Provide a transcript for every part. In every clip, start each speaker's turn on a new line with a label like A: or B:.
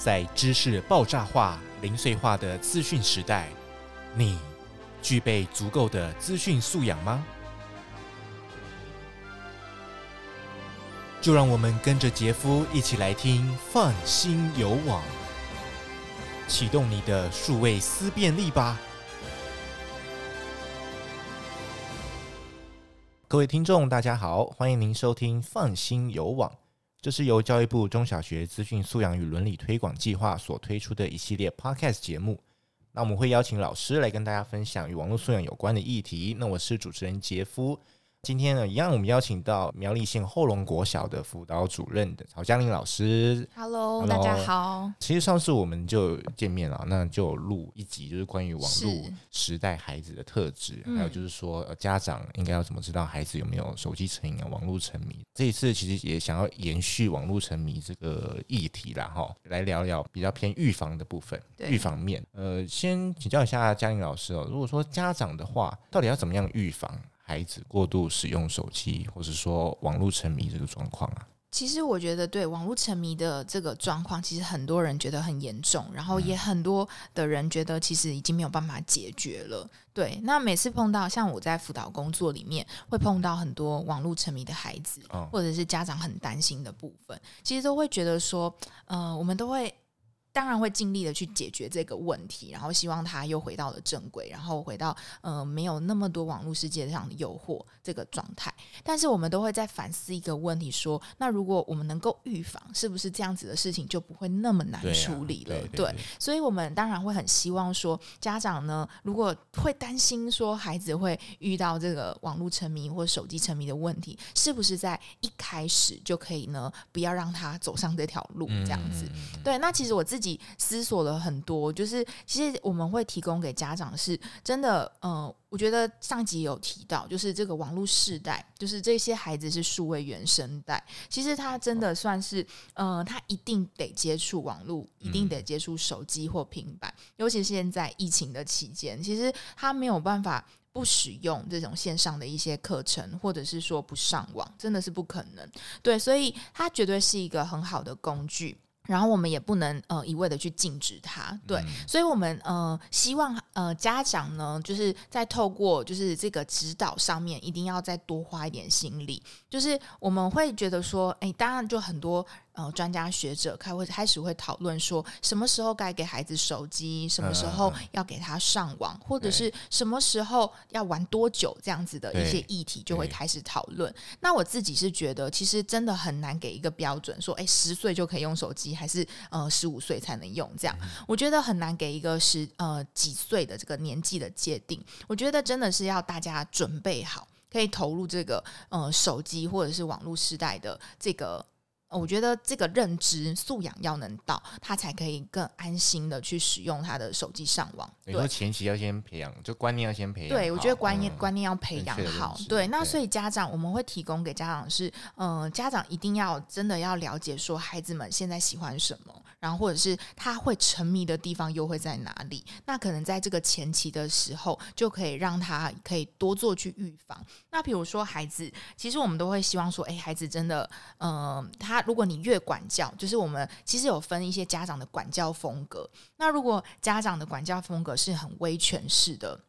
A: 在知识爆炸化、零碎化的资讯时代，你具备足够的资讯素养吗？就让我们跟着杰夫一起来听《放心游网》，启动你的数位思辨力吧！各位听众，大家好，欢迎您收听《放心游网》。这是由教育部中小学资讯素养与伦理推广计划所推出的一系列 Podcast 节目。那我们会邀请老师来跟大家分享与网络素养有关的议题。那我是主持人杰夫。今天呢，一样我们邀请到苗栗县后龙国小的辅导主任的曹嘉玲老师。
B: Hello，大家好。
A: 其实上次我们就见面了，那就录一集，就是关于网络时代孩子的特质，还有就是说，呃，家长应该要怎么知道孩子有没有手机成瘾啊、网络沉迷。这一次其实也想要延续网络沉迷这个议题啦，哈，来聊聊比较偏预防的部分，预防面。呃，先请教一下嘉玲老师哦，如果说家长的话，到底要怎么样预防？孩子过度使用手机，或者说网络沉迷这个状况啊，
B: 其实我觉得对网络沉迷的这个状况，其实很多人觉得很严重，然后也很多的人觉得其实已经没有办法解决了。对，那每次碰到像我在辅导工作里面，会碰到很多网络沉迷的孩子，或者是家长很担心的部分，其实都会觉得说，呃，我们都会。当然会尽力的去解决这个问题，然后希望他又回到了正轨，然后回到呃没有那么多网络世界上的诱惑这个状态。但是我们都会在反思一个问题说，说那如果我们能够预防，是不是这样子的事情就不会那么难处理了？对，啊、对，对，对，对，所以我们当然会很希望说，家长呢，如果会担心说孩子会遇到这个网络沉迷或手机沉迷的问题，是不是在一开始就可以呢，不要让他走上这条路这样子？嗯、对，那其实我自己。思索了很多，就是其实我们会提供给家长是真的，嗯，我觉得上集有提到，就是这个网络世代，就是这些孩子是数位原生代，其实他真的算是，呃，他一定得接触网络，一定得接触手机或平板，尤其是现在疫情的期间，其实他没有办法不使用这种线上的一些课程，或者是说不上网，真的是不可能。对，所以它绝对是一个很好的工具。然后我们也不能呃一味的去禁止他，对，嗯、所以我们呃希望呃家长呢，就是在透过就是这个指导上面，一定要再多花一点心力。就是我们会觉得说，哎，当然就很多。呃，专家学者开会开始会讨论说，什么时候该给孩子手机，什么时候要给他上网，嗯、或者是什么时候要玩多久这样子的一些议题，就会开始讨论。那我自己是觉得，其实真的很难给一个标准，说，哎，十岁就可以用手机，还是呃十五岁才能用？这样，我觉得很难给一个十呃几岁的这个年纪的界定。我觉得真的是要大家准备好，可以投入这个呃手机或者是网络时代的这个。我觉得这个认知素养要能到，他才可以更安心的去使用他的手机上网。
A: 你说前期要先培养，就观念要先培养。
B: 对，我觉得观念、嗯、观念要培养好。对，那所以家长我们会提供给家长是，嗯、呃，家长一定要真的要了解说孩子们现在喜欢什么，然后或者是他会沉迷的地方又会在哪里。那可能在这个前期的时候，就可以让他可以多做去预防。那比如说孩子，其实我们都会希望说，哎，孩子真的，嗯、他。如果你越管教，就是我们其实有分一些家长的管教风格。那如果家长的管教风格是很威权式的。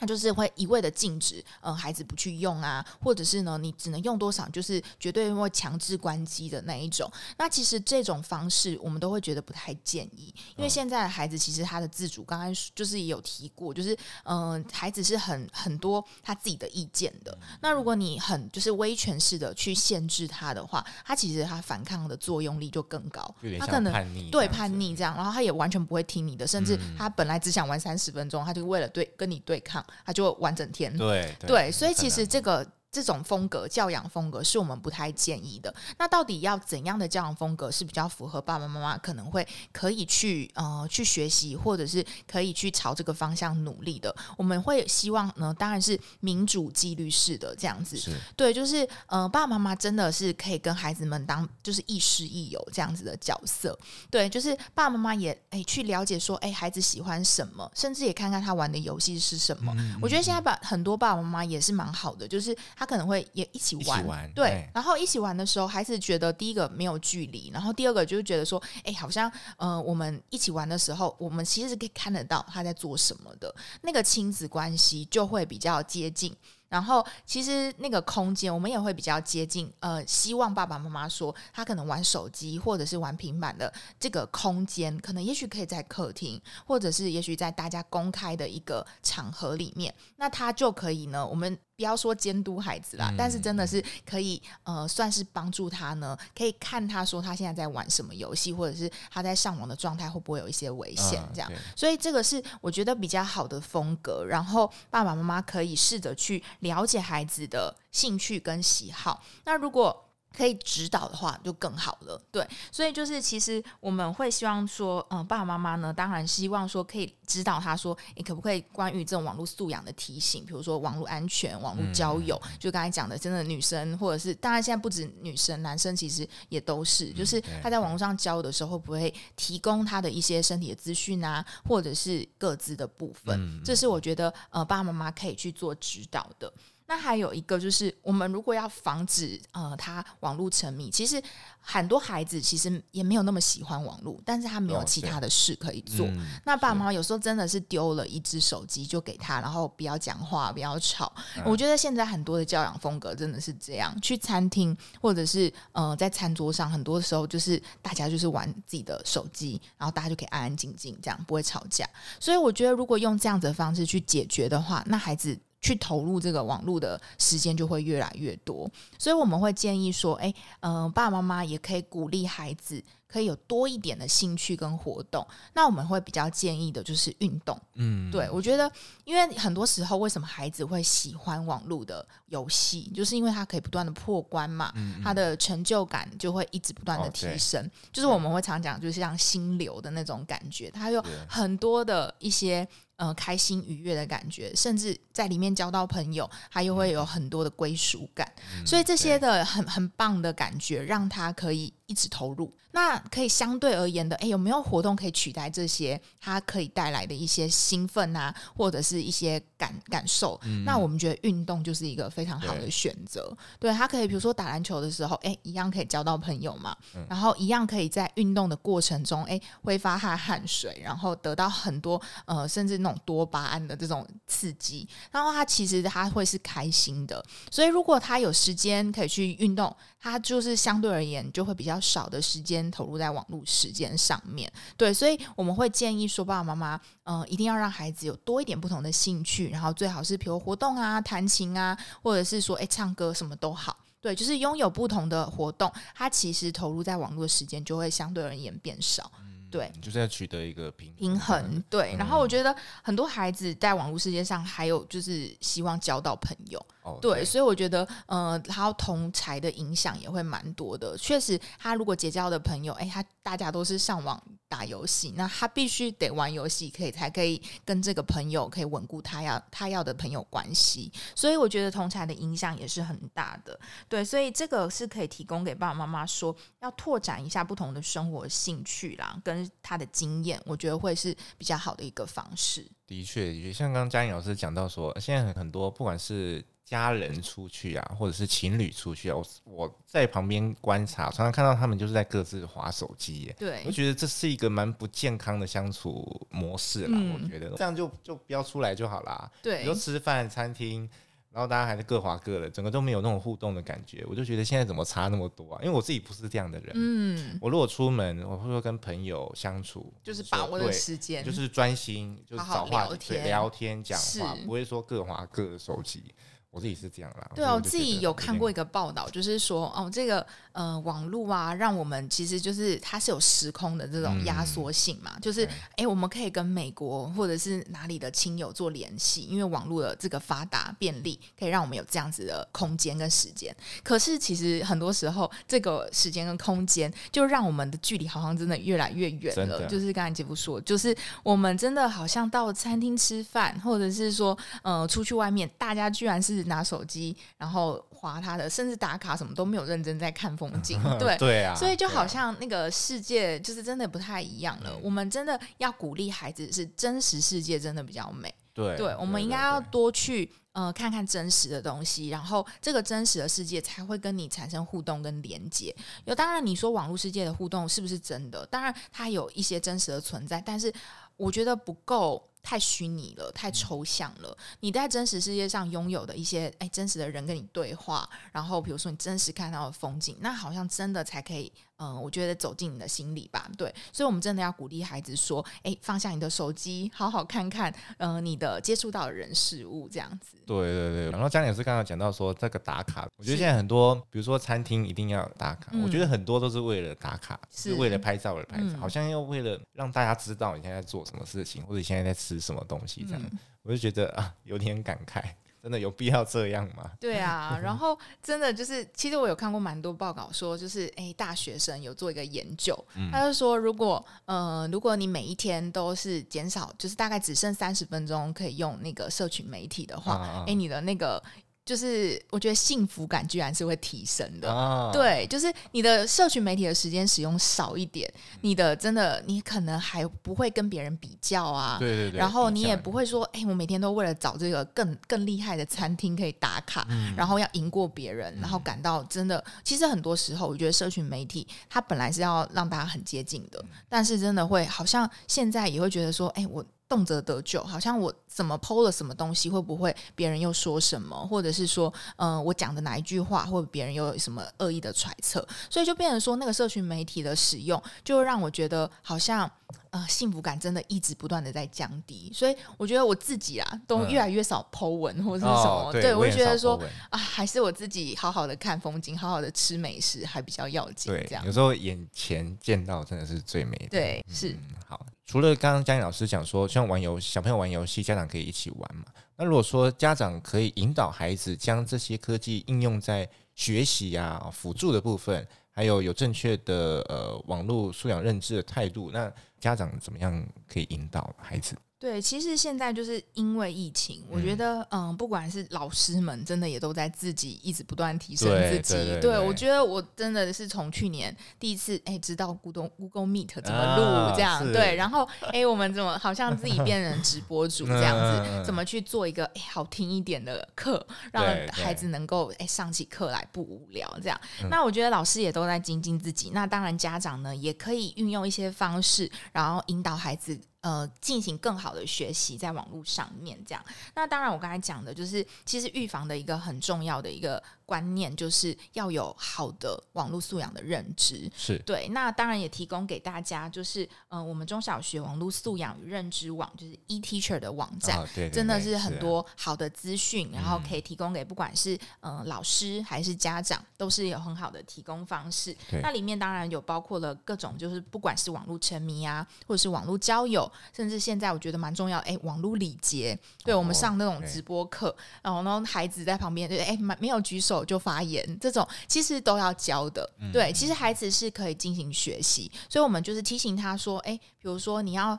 B: 他就是会一味的禁止，呃，孩子不去用啊，或者是呢，你只能用多少，就是绝对会强制关机的那一种。那其实这种方式，我们都会觉得不太建议，因为现在的孩子其实他的自主，刚刚就是也有提过，就是嗯、呃，孩子是很很多他自己的意见的。那如果你很就是威权式的去限制他的话，他其实他反抗的作用力就更高，他可能对叛逆这样，然后他也完全不会听你的，甚至他本来只想玩三十分钟，他就为了对跟你对抗。他就玩整天，
A: 对对，
B: 对，所以其实这个。这种风格教养风格是我们不太建议的。那到底要怎样的教养风格是比较符合爸爸妈妈可能会可以去呃去学习，或者是可以去朝这个方向努力的？我们会希望呢，当然是民主纪律式的这样子。是对，就是呃爸爸妈妈真的是可以跟孩子们当就是亦师亦友这样子的角色。对，就是爸爸妈妈也哎去了解说哎孩子喜欢什么，甚至也看看他玩的游戏是什么。嗯嗯嗯，我觉得现在把很多爸爸妈妈也是蛮好的，就是。他可能会也一起玩，
A: 起玩
B: 对。
A: 哎、
B: 然后一起玩的时候，孩子觉得第一个没有距离，然后第二个就是觉得说，哎，好像呃，我们一起玩的时候，我们其实是可以看得到他在做什么的，那个亲子关系就会比较接近。然后，其实那个空间我们也会比较接近。呃，希望爸爸妈妈说，他可能玩手机或者是玩平板的这个空间，可能也许可以在客厅，或者是也许在大家公开的一个场合里面，那他就可以呢，我们。不要说监督孩子啦，嗯、但是真的是可以，呃，算是帮助他呢。可以看他说他现在在玩什么游戏，或者是他在上网的状态会不会有一些危险，这样。嗯、所以这个是我觉得比较好的风格。然后爸爸妈妈可以试着去了解孩子的兴趣跟喜好。那如果可以指导的话就更好了，对，所以就是其实我们会希望说，嗯，爸爸妈妈呢，当然希望说可以指导他说，你可不可以关于这种网络素养的提醒，比如说网络安全、网络交友，嗯、就刚才讲的，真的女生或者是，当然现在不止女生，男生其实也都是，就是他在网络上交友的时候，会不会提供他的一些身体的资讯啊，或者是各自的部分，嗯、这是我觉得呃，爸爸妈妈可以去做指导的。那还有一个就是，我们如果要防止呃他网络沉迷，其实很多孩子其实也没有那么喜欢网络，但是他没有其他的事可以做。哦嗯、那爸爸妈妈有时候真的是丢了一只手机就给他，然后不要讲话，不要吵。嗯、我觉得现在很多的教养风格真的是这样，去餐厅或者是呃在餐桌上，很多时候就是大家就是玩自己的手机，然后大家就可以安安静静这样，不会吵架。所以我觉得如果用这样子的方式去解决的话，那孩子。去投入这个网络的时间就会越来越多，所以我们会建议说，哎，嗯、呃，爸爸妈妈也可以鼓励孩子可以有多一点的兴趣跟活动。那我们会比较建议的就是运动，嗯，对，我觉得，因为很多时候为什么孩子会喜欢网络的游戏，就是因为他可以不断的破关嘛，嗯嗯，他的成就感就会一直不断的提升。哦、就是我们会常讲，就是像心流的那种感觉，他有很多的一些。呃，开心愉悦的感觉，甚至在里面交到朋友，他又会有很多的归属感，嗯、所以这些的很很棒的感觉，让他可以一直投入。那可以相对而言的，哎，有没有活动可以取代这些？它可以带来的一些兴奋啊，或者是一些感感受？嗯、那我们觉得运动就是一个非常好的选择。对，他可以比如说打篮球的时候，哎，一样可以交到朋友嘛，嗯、然后一样可以在运动的过程中，哎，挥发汗汗水，然后得到很多呃，甚至那种。多巴胺的这种刺激，然后他其实他会是开心的，所以如果他有时间可以去运动，他就是相对而言就会比较少的时间投入在网络时间上面。对，所以我们会建议说，爸爸妈妈，嗯、一定要让孩子有多一点不同的兴趣，然后最好是比如活动啊、弹琴啊，或者是说诶唱歌什么都好。对，就是拥有不同的活动，他其实投入在网络的时间就会相对而言变少。对，
A: 就是要取得一个平
B: 平衡。对，嗯、然后我觉得很多孩子在网络世界上，还有就是希望交到朋友。哦，对，对，所以我觉得，呃，他同才的影响也会蛮多的。确实，他如果结交的朋友，哎，他大家都是上网打游戏，那他必须得玩游戏，可以才可以跟这个朋友可以稳固他要他要的朋友关系。所以我觉得同侪的影响也是很大的。对，所以这个是可以提供给爸爸妈妈说，要拓展一下不同的生活兴趣啦，跟他的经验，我觉得会是比较好的一个方式。
A: 的确，也，像刚刚嘉玲老师讲到说，现在很多不管是家人出去啊，或者是情侣出去啊，我我在旁边观察，常常看到他们就是在各自划手机耶。对，我觉得这是一个蛮不健康的相处模式啦。嗯、我觉得这样就就不要出来就好啦。对，比如吃饭餐厅，然后大家还是各划各的，整个都没有那种互动的感觉。我就觉得现在怎么差那么多啊？因为我自己不是这样的人。嗯，我如果出门，我会说跟朋友相处，
B: 就是把握的时间，
A: 就是专心，就是找话题聊天讲话，不会说各划各的手机。我自己是这样啦。
B: 对啊，我自己有看过一个报道，就是说，哦，这个呃，网络啊，让我们其实就是它是有时空的这种压缩性嘛，嗯、就是哎，我们可以跟美国或者是哪里的亲友做联系，因为网络的这个发达便利，可以让我们有这样子的空间跟时间。可是其实很多时候，这个时间跟空间就让我们的距离好像真的越来越远了。就是刚才姐夫说，就是我们真的好像到餐厅吃饭，或者是说呃出去外面，大家居然是。拿手机，然后划他的，甚至打卡什么都没有认真在看风景，对
A: 对啊，
B: 所以就好像那个世界就是真的不太一样了。啊、我们真的要鼓励孩子，是真实世界真的比较美。对，对，我们应该要多去呃看看真实的东西，然后这个真实的世界才会跟你产生互动跟连接。有当然你说网络世界的互动是不是真的？当然它有一些真实的存在，但是我觉得不够。太虚拟了，太抽象了。你在真实世界上拥有的一些，哎，真实的人跟你对话，然后比如说你真实看到的风景，那好像真的才可以，嗯、呃，我觉得走进你的心里吧。对，所以，我们真的要鼓励孩子说，哎，放下你的手机，好好看看，嗯、呃，你的接触到的人事物，这样子。
A: 对对对。然后江老师刚刚讲到说，这个打卡，我觉得现在很多，比如说餐厅一定要打卡，我觉得很多都是为了打卡，是为了拍照而拍照，嗯、好像又为了让大家知道你现在在做什么事情，或者你现在在吃什么东西。嗯、我就觉得啊，有点感慨，真的有必要这样吗？
B: 对啊，然后真的就是，其实我有看过蛮多报告说，就是哎、欸，大学生有做一个研究，嗯、他就说，如果呃，如果你每一天都是减少，就是大概只剩三十分钟可以用那个社群媒体的话，哎、啊欸，你的那个。就是我觉得幸福感居然是会提升的，啊、对，就是你的社群媒体的时间使用少一点，你的真的你可能还不会跟别人比较啊，
A: 对对对，
B: 然后你也不会说，哎、欸，我每天都为了找这个更更厉害的餐厅可以打卡，嗯、然后要赢过别人，然后感到真的，其实很多时候我觉得社群媒体它本来是要让大家很接近的，但是真的会好像现在也会觉得说，哎、欸，我。动辄得咎，好像我怎么 PO 了什么东西，会不会别人又说什么，或者是说，嗯、呃，我讲的哪一句话，或者别人又有什么恶意的揣测，所以就变成说，那个社群媒体的使用，就让我觉得好像。呃，幸福感真的一直不断的在降低，所以我觉得我自己啊，都越来越少 po 文或者是什么。嗯哦、对，对我就觉得说啊，还是我自己好好的看风景，好好的吃美食，还比较要紧。对，这样
A: 有时候眼前见到真的是最美的。
B: 对，是、
A: 嗯。好，除了刚刚嘉颖老师讲说，像玩游戏小朋友玩游戏，家长可以一起玩嘛？那如果说家长可以引导孩子将这些科技应用在学习呀、啊、辅助的部分，还有有正确的呃网络素养认知的态度，那家长怎么样可以引导孩子？
B: 对，其实现在就是因为疫情，我觉得，嗯，不管是老师们，真的也都在自己一直不断提升自己。对，对，对，对，我觉得我真的是从去年第一次哎知道 Google Google Meet 怎么录这样，啊、对，然后哎我们怎么好像自己变成直播主这样子，怎么去做一个哎好听一点的课，让孩子能够哎上起课来不无聊这样。那我觉得老师也都在精进自己，那当然家长呢也可以运用一些方式，然后引导孩子。呃，进行更好的学习在网络上面，这样。那当然，我刚才讲的就是，其实预防的一个很重要的一个。观念就是要有好的网络素养的认知，
A: 是
B: 对。那当然也提供给大家，就是嗯、呃，我们中小学网络素养与认知网，就是 eTeacher 的网站，哦、对对对，真的是很多好的资讯，啊、然后可以提供给不管是嗯、呃、老师还是家长，都是有很好的提供方式。对那里面当然有包括了各种，就是不管是网络沉迷啊，或者是网络交友，甚至现在我觉得蛮重要，哎，网络礼节。对、哦、我们上那种直播课，然后呢，孩子在旁边，对，哎，没没有举手。就发言，这种其实都要教的。嗯、对，其实孩子是可以进行学习，所以我们就是提醒他说：“哎，比如说你要。”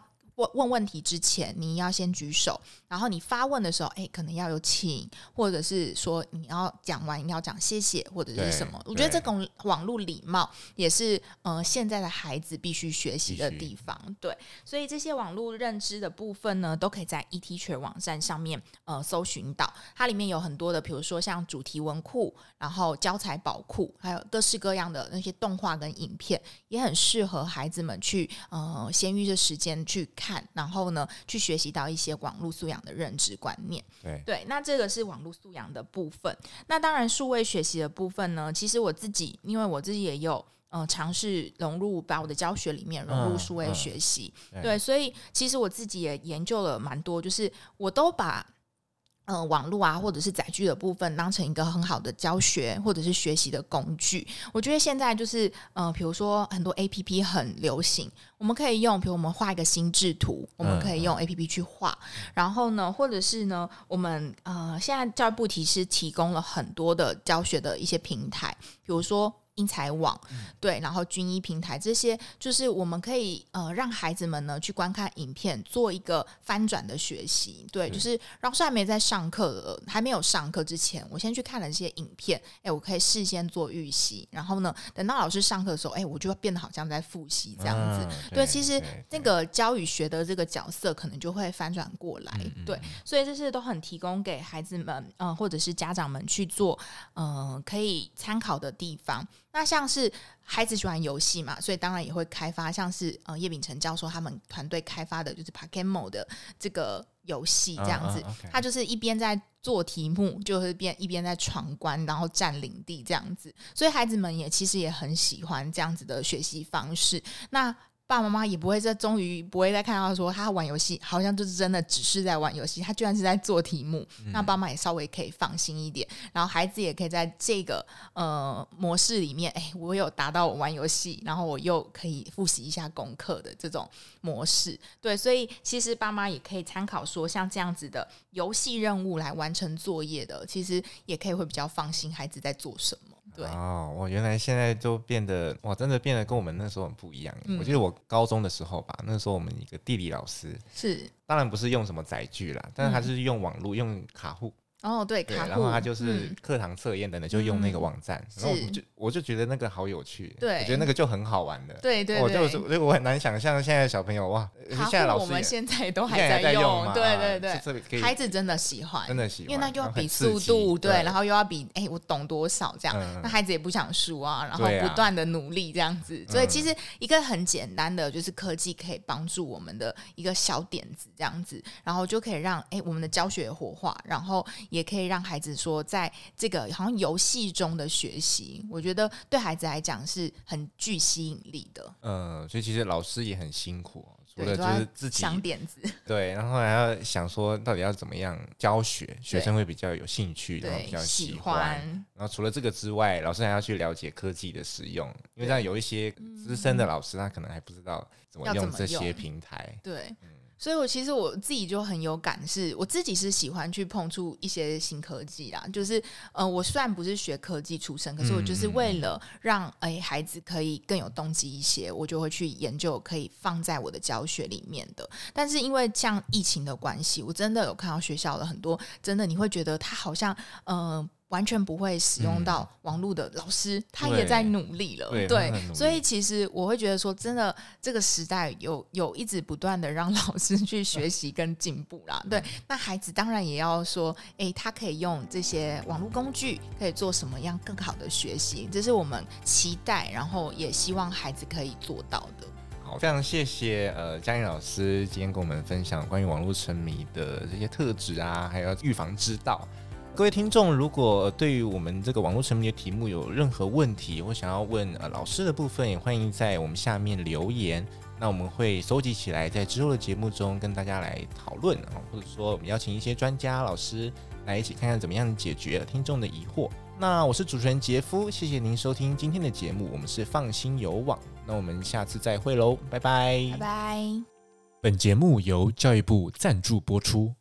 B: 问问题之前，你要先举手，然后你发问的时候，哎，可能要有请，或者是说你要讲完，你要讲谢谢或者是什么。我觉得这种网络礼貌也是呃现在的孩子必须学习的地方。对，所以这些网络认知的部分呢，都可以在 eTeacher 网站上面呃搜寻到。它里面有很多的，比如说像主题文库，然后教材宝库，还有各式各样的那些动画跟影片，也很适合孩子们去呃闲余的时间去看。然后呢，去学习到一些网络素养的认知观念。
A: 对
B: 对，那这个是网络素养的部分。那当然，数位学习的部分呢，其实我自己，因为我自己也有呃尝试融入，把我的教学里面融入数位学习。嗯嗯、对，所以其实我自己也研究了蛮多，就是我都把。嗯、呃，网络啊，或者是载具的部分，当成一个很好的教学或者是学习的工具。我觉得现在就是，呃，比如说很多 APP 很流行，我们可以用，比如我们画一个心智图，我们可以用 APP 去画。嗯、然后呢，或者是呢，我们呃，现在教育部其实提供了很多的教学的一些平台，比如说。英才网，
A: 嗯、
B: 对，然后军医平台这些，就是我们可以呃让孩子们呢去观看影片，做一个翻转的学习。对，是就是老师还没在上课了，还没有上课之前，我先去看了这些影片，哎，我可以事先做预习，然后呢，等到老师上课的时候，哎，我就会变得好像在复习这样子。嗯、对，对，其实那个教与学的这个角色可能就会翻转过来。嗯、对，所以这些都很提供给孩子们，嗯、呃，或者是家长们去做，嗯、呃，可以参考的地方。那像是孩子喜欢游戏嘛，所以当然也会开发，像是呃叶秉成教授他们团队开发的就是 Pokemon 的这个游戏这样子，他就是一边在做题目，就是边一边在闯关，然后占领地这样子，所以孩子们也其实也很喜欢这样子的学习方式。那爸爸妈妈也不会再，终于不会再看到说他玩游戏，好像就是真的只是在玩游戏，他居然是在做题目，嗯、那爸妈也稍微可以放心一点，然后孩子也可以在这个呃模式里面，哎，我有达到我玩游戏，然后我又可以复习一下功课的这种模式，对，所以其实爸妈也可以参考说，像这样子的游戏任务来完成作业的，其实也可以会比较放心孩子在做什么。对
A: 哦，我原来现在都变得哇，真的变得跟我们那时候很不一样。嗯、我记得我高中的时候吧，那时候我们一个地理老师
B: 是，
A: 当然不是用什么载具啦，但是他是用网络，用卡户。
B: 哦，对，
A: 对，然后他就是课堂测验等等，就用那个网站，然后我就我就觉得那个好有趣，对，我觉得那个就很好玩的，
B: 对对，
A: 我就所以我很难想象现在小朋友哇，现在老师
B: 我们现在都还在用，对对对，孩子真的喜欢，
A: 真的喜欢，
B: 因为那又要比速度，对，然后又要比哎我懂多少这样，那孩子也不想输啊，然后不断的努力这样子，所以其实一个很简单的就是科技可以帮助我们的一个小点子这样子，然后就可以让哎我们的教学活化，然后也可以让孩子。说，在这个好像游戏中的学习，我觉得对孩子来讲是很具吸引力的。
A: 嗯，所以其实老师也很辛苦，除了就是自己
B: 想点子，
A: 对，然后还要想说到底要怎么样教学，学生会比较有兴趣，然后比较喜
B: 欢。
A: 然后除了这个之外，老师还要去了解科技的使用，因为这样有一些资深的老师，他可能还不知道怎么用这些平台。
B: 对。所以，我其实我自己就很有感是，是我自己是喜欢去碰触一些新科技啦。就是，呃，我虽然不是学科技出身，可是我就是为了让哎孩子可以更有动机一些，我就会去研究可以放在我的教学里面的。但是因为像疫情的关系，我真的有看到学校的很多，真的你会觉得他好像，嗯、呃。完全不会使用到网络的老师，嗯、他也在努力了。对，对，所以其实我会觉得说，真的这个时代有有一直不断的让老师去学习跟进步啦。嗯、对，那孩子当然也要说，哎，他可以用这些网络工具，可以做什么样更好的学习，这是我们期待，然后也希望孩子可以做到的。
A: 好，非常谢谢呃嘉颖老师今天跟我们分享关于网络沉迷的这些特质啊，还有预防之道。各位听众，如果对于我们这个网络沉迷的题目有任何问题，或想要问呃老师的部分，也欢迎在我们下面留言。那我们会收集起来，在之后的节目中跟大家来讨论啊，或者说我们邀请一些专家老师来一起看看怎么样解决听众的疑惑。那我是主持人杰夫，谢谢您收听今天的节目，我们是放心有网。那我们下次再会喽，拜拜，
B: 拜拜。
C: 本节目由教育部赞助播出。